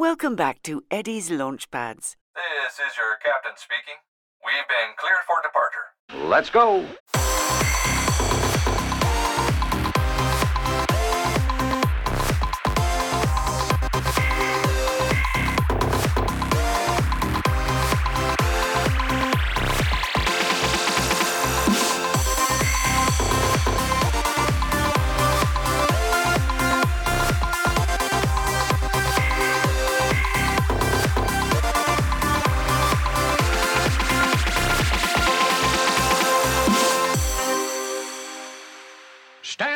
Welcome back to Eddie's Launchpads. This is your captain speaking. We've been cleared for departure. Let's go.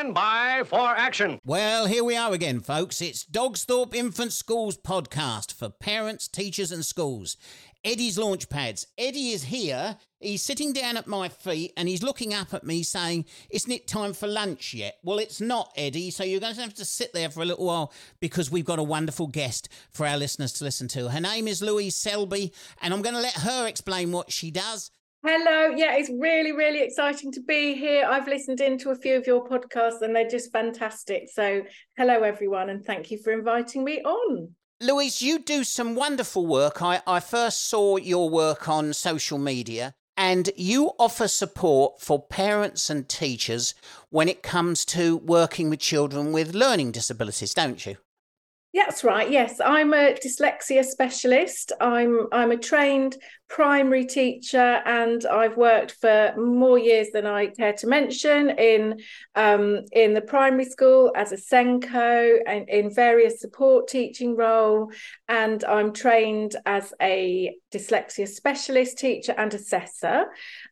Stand by for action. Well, here we are again, folks. It's Dogsthorpe Infant Schools podcast for parents, teachers, and schools. Eddie's launch pads. Eddie is here. He's sitting down at my feet and he's looking up at me saying, Isn't it time for lunch yet? Well, it's not, Eddie. So you're going to have to sit there for a little while because we've got a wonderful guest for our listeners to listen to. Her name is Louise Selby, and I'm going to let her explain what she does. Hello. Yeah, it's really, really exciting to be here. I've listened into a few of your podcasts and they're just fantastic. So, hello, everyone, and thank you for inviting me on. Louise, you do some wonderful work. I, I first saw your work on social media, and you offer support for parents and teachers when it comes to working with children with learning disabilities, don't you? That's right. Yes, I'm a dyslexia specialist. I'm I'm a trained primary teacher, and I've worked for more years than I care to mention in um, in the primary school as a SENCO and in various support teaching role. And I'm trained as a dyslexia specialist teacher and assessor.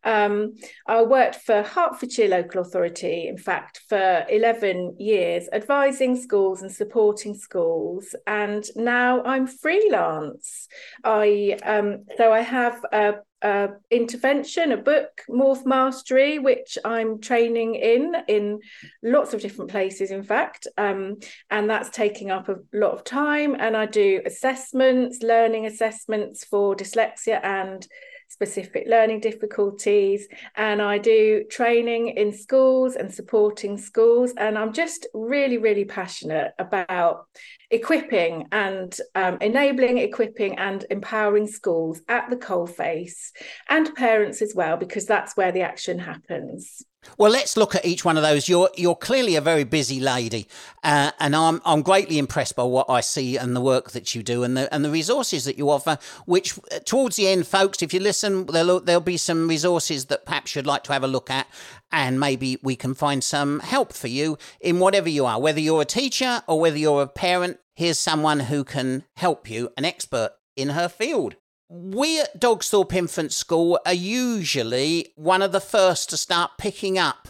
Um, I worked for Hertfordshire Local Authority, in fact, for 11 years, advising schools and supporting schools. And now I'm freelance. I um, so I have a, a intervention, a book, Morph Mastery, which I'm training in in lots of different places, in fact, um, and that's taking up a lot of time. And I do assessments, learning assessments for dyslexia and specific learning difficulties and I do training in schools and supporting schools and I'm just really really passionate about equipping and um, enabling equipping and empowering schools at the coalface and parents as well because that's where the action happens well, let's look at each one of those. You're you're clearly a very busy lady, uh, and I'm I'm greatly impressed by what I see and the work that you do and the and the resources that you offer. Which uh, towards the end, folks, if you listen, there'll there'll be some resources that perhaps you'd like to have a look at, and maybe we can find some help for you in whatever you are, whether you're a teacher or whether you're a parent. Here's someone who can help you, an expert in her field we at Dogsthorpe Infant School are usually one of the first to start picking up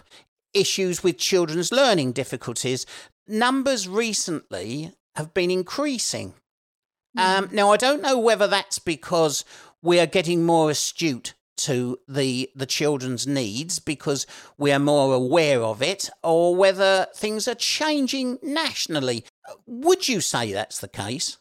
issues with children's learning difficulties. Numbers recently have been increasing. Um, now, I don't know whether that's because we are getting more astute to the the children's needs because we are more aware of it, or whether things are changing nationally. Would you say that's the case?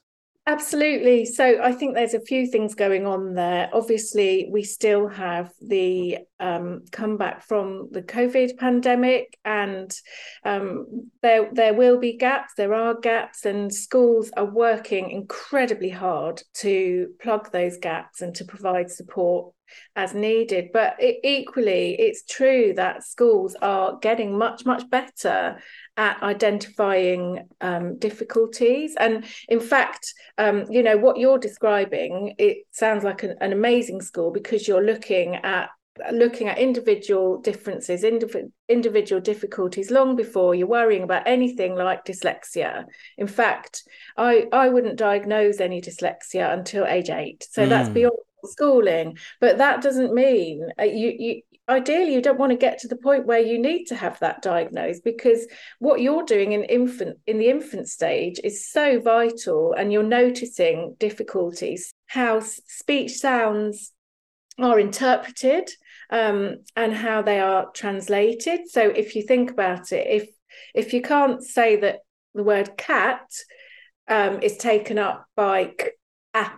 Absolutely. So I think there's a few things going on there. Obviously, we still have the um, comeback from the COVID pandemic, and um, there there will be gaps. There are gaps, and schools are working incredibly hard to plug those gaps and to provide support as needed. But it, equally, it's true that schools are getting much much better at identifying um, difficulties. And in fact, um, you know, what you're describing, it sounds like an, an amazing school because you're looking at looking at individual differences indiv- individual difficulties long before you're worrying about anything like dyslexia in fact i i wouldn't diagnose any dyslexia until age 8 so mm. that's hmm. beyond schooling but that doesn't mean uh, you you ideally you don't want to get to the point where you need to have that diagnosed because what you're doing in infant in the infant stage is so vital and you're noticing difficulties. How speech sounds are interpreted um, and how they are translated. So if you think about it if if you can't say that the word cat um, is taken up by at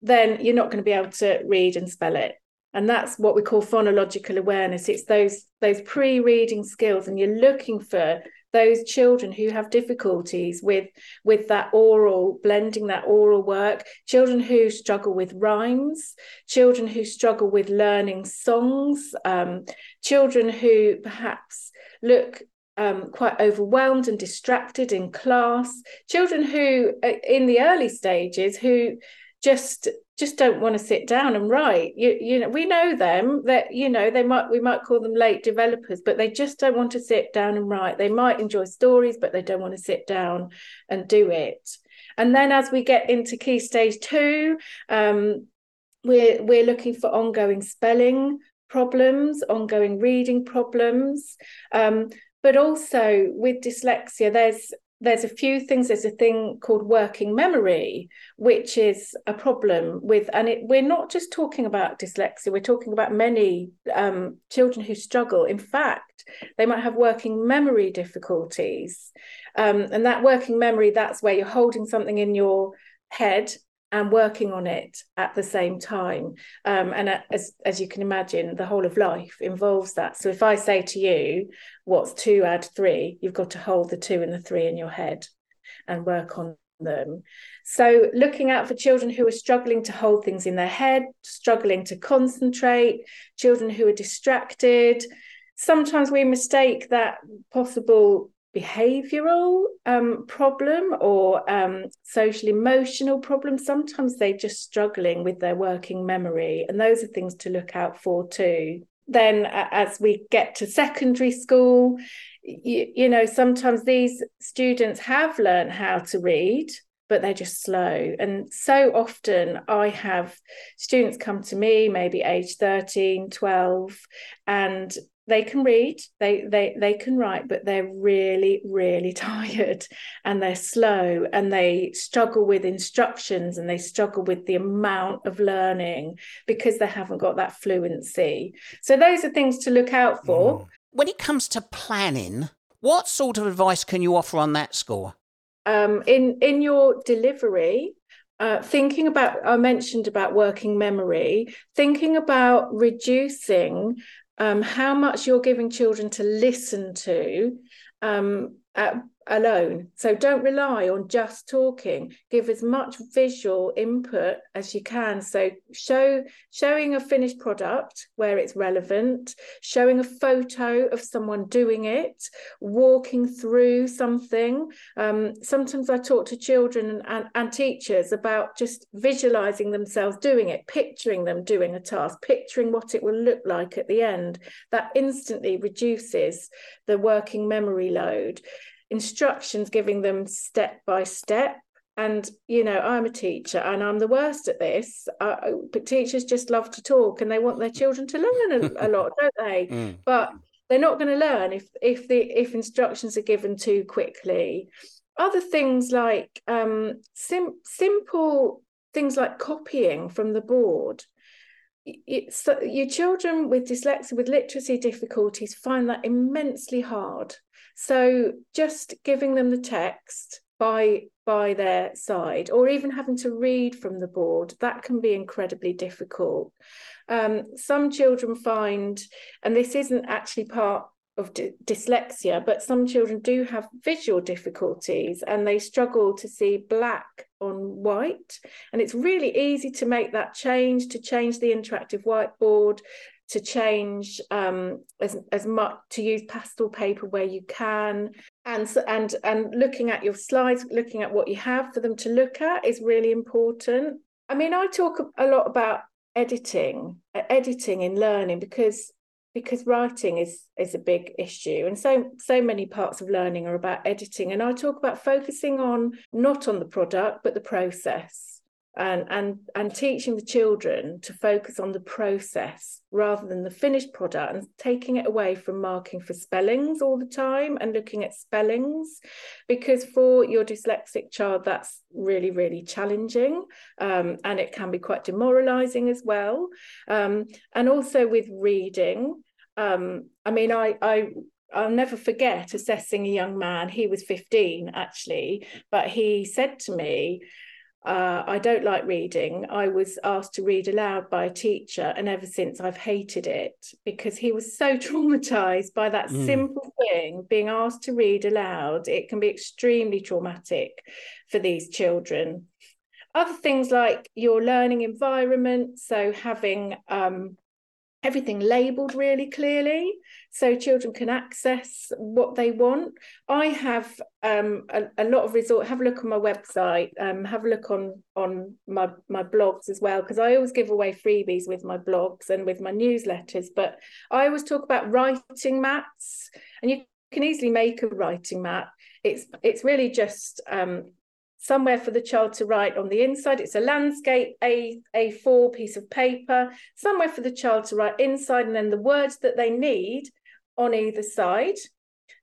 then you're not going to be able to read and spell it and that's what we call phonological awareness. It's those those pre-reading skills and you're looking for those children who have difficulties with with that oral blending that oral work children who struggle with rhymes children who struggle with learning songs um, children who perhaps look um, quite overwhelmed and distracted in class children who uh, in the early stages who just just don't want to sit down and write. You you know we know them that you know they might we might call them late developers but they just don't want to sit down and write. They might enjoy stories but they don't want to sit down and do it. And then as we get into key stage 2 um, we're we're looking for ongoing spelling problems ongoing reading problems. Um, but also with dyslexia there's there's a few things there's a thing called working memory which is a problem with and it, we're not just talking about dyslexia we're talking about many um, children who struggle. In fact they might have working memory difficulties. Um, and that working memory that's where you're holding something in your head and working on it at the same time. Um, and as, as you can imagine, the whole of life involves that. So if I say to you, what's two add three, you've got to hold the two and the three in your head and work on them. So looking out for children who are struggling to hold things in their head, struggling to concentrate, children who are distracted. Sometimes we mistake that possible behavioral um, problem or um, social emotional problem. Sometimes they're just struggling with their working memory, and those are things to look out for too. Then, as we get to secondary school, you, you know, sometimes these students have learned how to read, but they're just slow. And so often I have students come to me, maybe age 13, 12, and they can read they they they can write but they're really really tired and they're slow and they struggle with instructions and they struggle with the amount of learning because they haven't got that fluency. So those are things to look out for. Mm. when it comes to planning what sort of advice can you offer on that score? Um, in in your delivery uh, thinking about i mentioned about working memory thinking about reducing um, how much you're giving children to listen to um, at, alone. So don't rely on just talking. Give as much visual input as you can. So show showing a finished product where it's relevant, showing a photo of someone doing it, walking through something. Um, sometimes I talk to children and, and, and teachers about just visualizing themselves doing it, picturing them doing a task, picturing what it will look like at the end. That instantly reduces the working memory load instructions giving them step by step. And you know i'm a teacher and i'm the worst at this. Uh, but teachers just love to talk and they want their children to learn a, a lot don't they? Mm. but they're not going to learn if if the if instructions are given too quickly. Other things like um sim- simple things like copying from the board. It's, your children with dyslexia with literacy difficulties find that immensely hard so just giving them the text by by their side or even having to read from the board that can be incredibly difficult. Um, some children find and this isn't actually part of dyslexia but some children do have visual difficulties and they struggle to see black on white. And it's really easy to make that change to change the interactive whiteboard to change um, as, as much to use pastel paper where you can. And and and looking at your slides looking at what you have for them to look at is really important. I mean i talk a lot about editing editing in learning because because writing is is a big issue. And so so many parts of learning are about editing. And i talk about focusing on not on the product but the process and and and teaching the children to focus on the process rather than the finished product and taking it away from marking for spellings all the time and looking at spellings because for your dyslexic child that's really really challenging um, and it can be quite demoralizing as well um, and also with reading um, i mean i i I'll never forget assessing a young man. He was 15 actually, but he said to me, uh, I don't like reading. I was asked to read aloud by a teacher, and ever since I've hated it because he was so traumatized by that mm. simple thing being asked to read aloud. It can be extremely traumatic for these children. Other things like your learning environment, so having um, everything labeled really clearly so children can access what they want. I have um, a, a, lot of resort have a look on my website um, have a look on on my my blogs as well because i always give away freebies with my blogs and with my newsletters but i always talk about writing mats and you can easily make a writing mat. It's it's really just um, somewhere for the child to write on the inside. It's a landscape A, A4 piece of paper, somewhere for the child to write inside, and then the words that they need on either side.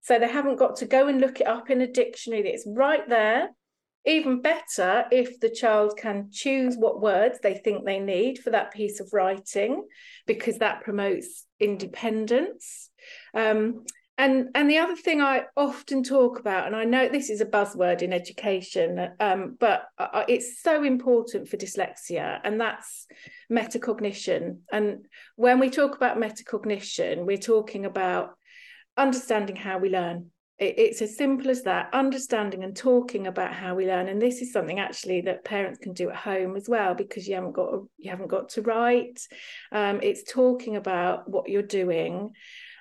So they haven't got to go and look it up in a dictionary, it's right there. Even better if the child can choose what words they think they need for that piece of writing, because that promotes independence. Um, and and the other thing I often talk about, and I know this is a buzzword in education, um, but it's so important for dyslexia, and that's metacognition. And when we talk about metacognition, we're talking about understanding how we learn. it's as simple as that understanding and talking about how we learn and this is something actually that parents can do at home as well because you haven't got you haven't got to write um, it's talking about what you're doing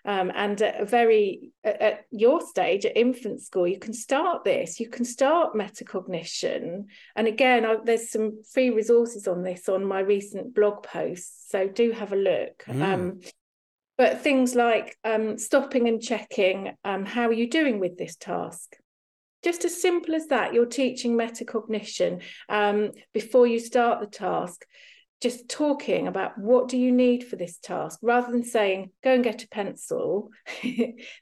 um, and at a very at, at your stage at infant school you can start this you can start metacognition. And again I, there's some free resources on this on my recent blog posts so do have a look. Mm. um, but things like um, stopping and checking um, how are you doing with this task? Just as simple as that you're teaching metacognition um, before you start the task just talking about what do you need for this task rather than saying go and get a pencil.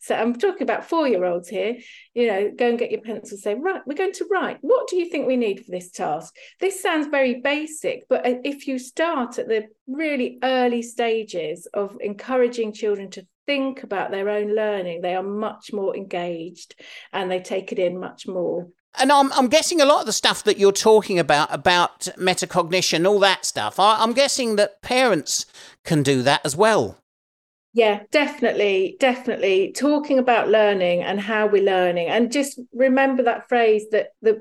So i'm talking about four year olds here you know go and get your pencil say right we're going to write. What do you think we need for this task? This sounds very basic but uh, if you start at the really early stages of encouraging children to think about their own learning they are much more engaged and they take it in much more and I'm, I'm guessing a lot of the stuff that you're talking about, about metacognition, all that stuff, I, I'm guessing that parents can do that as well. Yeah, definitely, definitely. Talking about learning and how we're learning, and just remember that phrase that the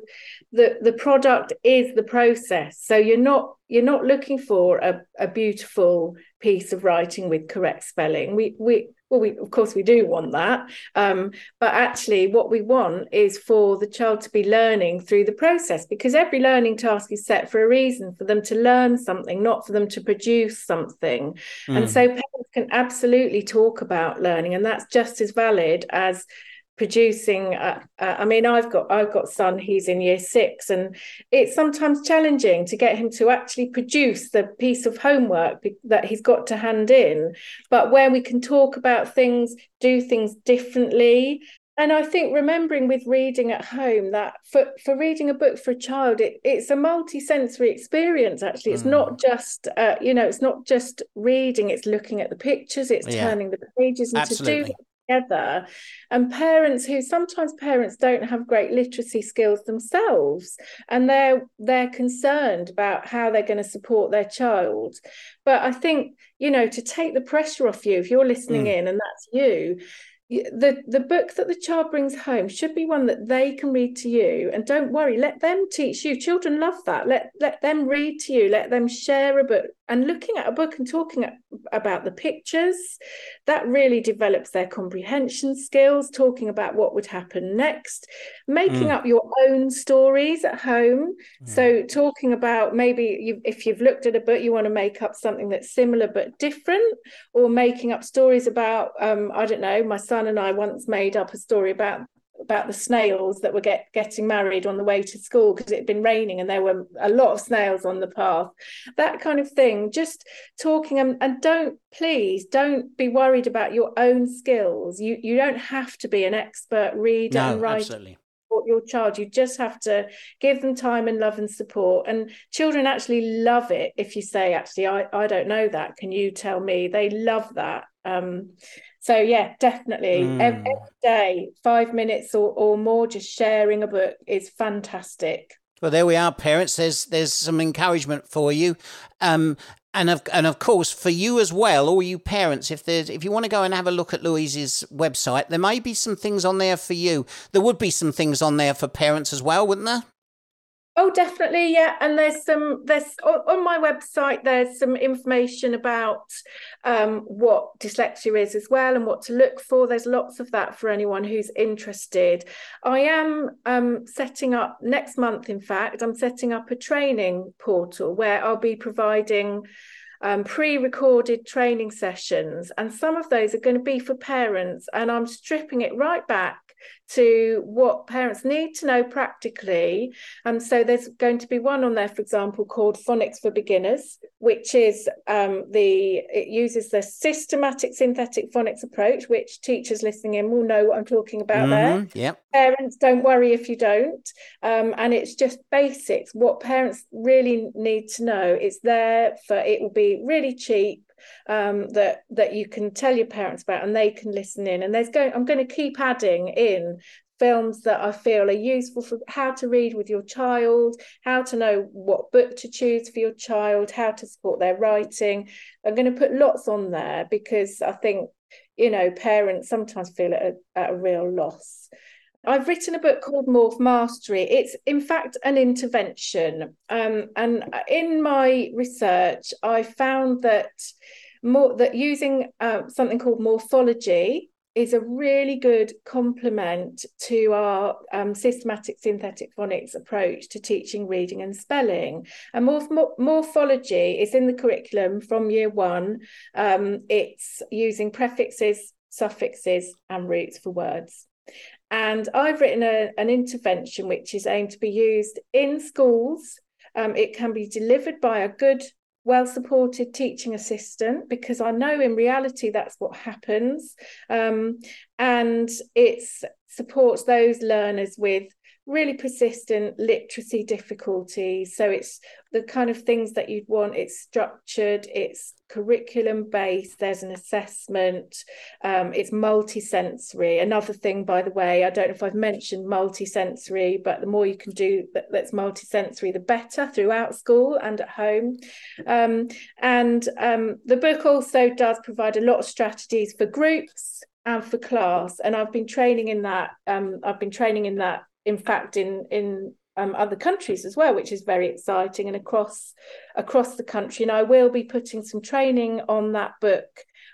the the product is the process. So you're not you're not looking for a, a beautiful piece of writing with correct spelling. We we well we of course we do want that um, but actually what we want is for the child to be learning through the process because every learning task is set for a reason for them to learn something not for them to produce something mm. and so parents can absolutely talk about learning and that's just as valid as producing uh, uh, i mean i've got i've got son he's in year six and it's sometimes challenging to get him to actually produce the piece of homework that he's got to hand in but where we can talk about things do things differently and I think remembering with reading at home that for, for reading a book for a child, it, it's a multi-sensory experience. Actually, it's mm. not just uh, you know, it's not just reading; it's looking at the pictures, it's yeah. turning the pages, and Absolutely. to do together. And parents who sometimes parents don't have great literacy skills themselves and they're they're concerned about how they're going to support their child. But i think you know to take the pressure off you if you're listening mm. in and that's you the the book that the child brings home should be one that they can read to you. And don't worry let them teach you. Children love that. Let let them read to you. Let them share a book. And looking at a book and talking about the pictures that really develops their comprehension skills talking about what would happen next making mm. up your own stories at home mm. so talking about maybe you, if you've looked at a book you want to make up something that's similar but different or making up stories about um, i don't know my son son and I once made up a story about about the snails that were get, getting married on the way to school because it had been raining and there were a lot of snails on the path. That kind of thing just talking and, and don't please don't be worried about your own skills. You you don't have to be an expert reader no, and writer absolutely. your child. You just have to give them time and love and support. And children actually love it if you say actually i, I don't know that. Can you tell me? They love that. Um, so yeah definitely mm. every day five minutes or, or more just sharing a book is fantastic Well, there we are, parents. There's there's some encouragement for you. Um, and of and of course for you as well, all you parents, if there's if you want to go and have a look at Louise's website, there may be some things on there for you. There would be some things on there for parents as well, wouldn't there? Oh, definitely, yeah. And there's some there's on my website. There's some information about um, what dyslexia is as well, and what to look for. There's lots of that for anyone who's interested. I am um, setting up next month. In fact, I'm setting up a training portal where I'll be providing um, pre-recorded training sessions, and some of those are going to be for parents. And I'm stripping it right back to what parents need to know practically. And so there's going to be one on there, for example, called Phonics for Beginners, which is um, the it uses the systematic synthetic phonics approach, which teachers listening in will know what I'm talking about mm-hmm. there. Yep. Parents, don't worry if you don't. Um, and it's just basics, what parents really need to know. It's there for it will be really cheap um, that that you can tell your parents about and they can listen in and there's going i'm going to keep adding in films that I feel are useful for how to read with your child, how to know what book to choose for your child, how to support their writing. I'm going to put lots on there because I think, you know, parents sometimes feel at a, at a real loss. I've written a book called Morph Mastery. It's, in fact, an intervention. Um, and in my research, I found that more that using uh, something called morphology is a really good complement to our um, systematic synthetic phonics approach to teaching reading and spelling. And morph- morphology is in the curriculum from year one. Um, it's using prefixes, suffixes, and roots for words. And I've written a, an intervention which is aimed to be used in schools. Um, it can be delivered by a good well supported teaching assistant because I know in reality that's what happens. Um, and it supports those learners with really persistent literacy difficulties. So it's the kind of things that you'd want. It's structured, it's curriculum based, there's an assessment, um, it's multisensory. Another thing, by the way, I don't know if I've mentioned multisensory, but the more you can do that, that's multisensory, the better throughout school and at home. Um, and um, the book also does provide a lot of strategies for groups and for class and i've been training in that um, i've been training in that in fact in in um, other countries as well, which is very exciting and across across the country. And I will be putting some training on that book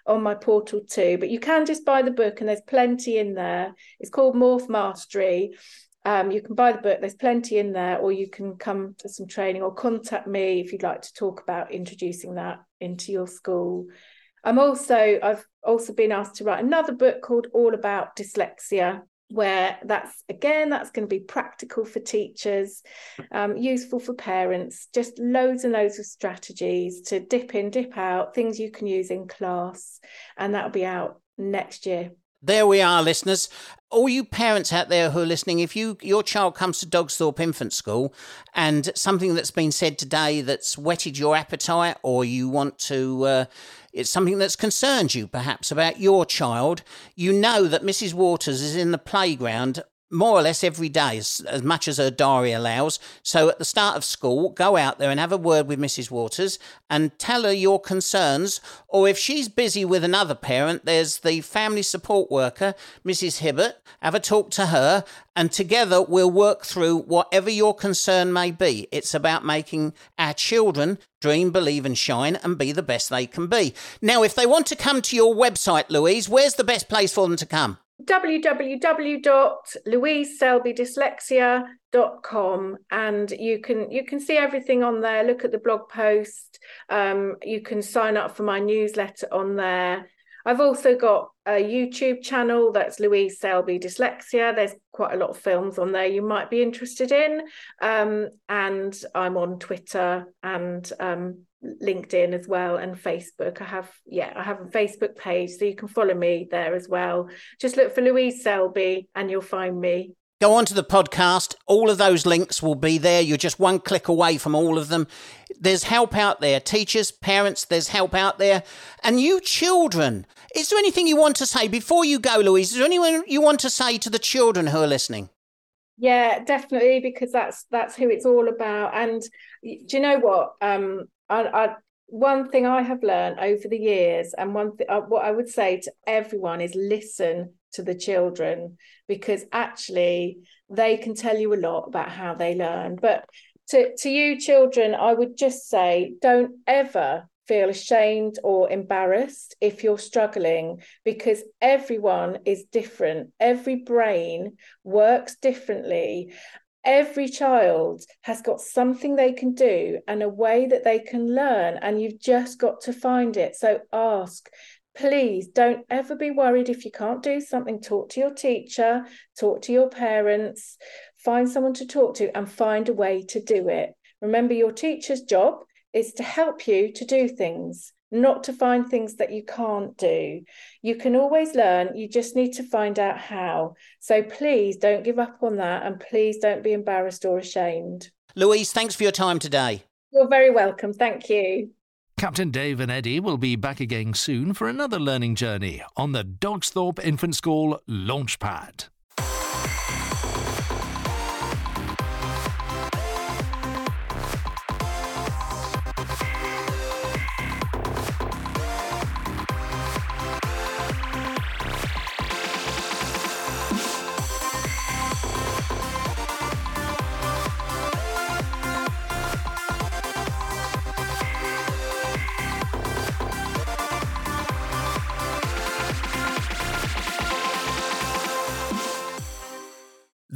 on my portal too. But you can just buy the book, and there's plenty in there. It's called Morph Mastery. Um, you can buy the book. There's plenty in there, or you can come to some training or contact me if you'd like to talk about introducing that into your school. I'm also I've also been asked to write another book called All About Dyslexia, where that's again that's going to be practical for teachers um, useful for parents just loads and loads of strategies to dip in dip out things you can use in class and that'll be out next year there we are, listeners. All you parents out there who are listening, if you your child comes to Dogsthorpe Infant School and something that's been said today that's whetted your appetite, or you want to, uh, it's something that's concerned you perhaps about your child, you know that Mrs. Waters is in the playground more or less every day, as, as much as her diary allows. So at the start of school, go out there and have a word with Mrs. Waters and tell her your concerns. Or if she's busy with another parent, there's the family support worker, Mrs. Hibbert. Have a talk to her, and together we'll work through whatever your concern may be. It's about making our children dream, believe, and shine and be the best they can be. Now, if they want to come to your website, Louise, where's the best place for them to come? www.louiseselbydyslexia.com and you can you can see everything on there look at the blog post um, you can sign up for my newsletter on there I've also got a YouTube channel that's Louise Selby Dyslexia. There's quite a lot of films on there you might be interested in. Um, and I'm on Twitter and um, LinkedIn as well and Facebook. I have, yeah, I have a Facebook page, so you can follow me there as well. Just look for Louise Selby and you'll find me. Go on to the podcast. All of those links will be there. You're just one click away from all of them. There's help out there. Teachers, parents, there's help out there. And you children, is there anything you want to say before you go, Louise? Is there anyone you want to say to the children who are listening? Yeah, definitely, because that's that's who it's all about. And do you know what? Um, I, I one thing I have learned over the years, and one th- uh, what I would say to everyone is listen to the children because actually they can tell you a lot about how they learn. But to to you children, I would just say don't ever feel ashamed or embarrassed if you're struggling because everyone is different. Every brain works differently. Every child has got something they can do and a way that they can learn, and you've just got to find it. So ask. Please don't ever be worried if you can't do something. Talk to your teacher, talk to your parents, find someone to talk to, and find a way to do it. Remember, your teacher's job is to help you to do things, not to find things that you can't do. You can always learn, you just need to find out how. So please don't give up on that and please don't be embarrassed or ashamed. Louise, thanks for your time today. You're very welcome. Thank you. Captain Dave and Eddie will be back again soon for another learning journey on the Dogsthorpe Infant School Launchpad.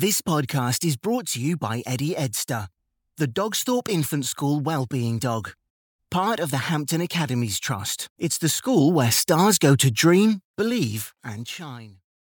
This podcast is brought to you by Eddie Edster, the Dogsthorpe Infant School Wellbeing Dog. Part of the Hampton Academies Trust. It's the school where stars go to dream, believe, and shine.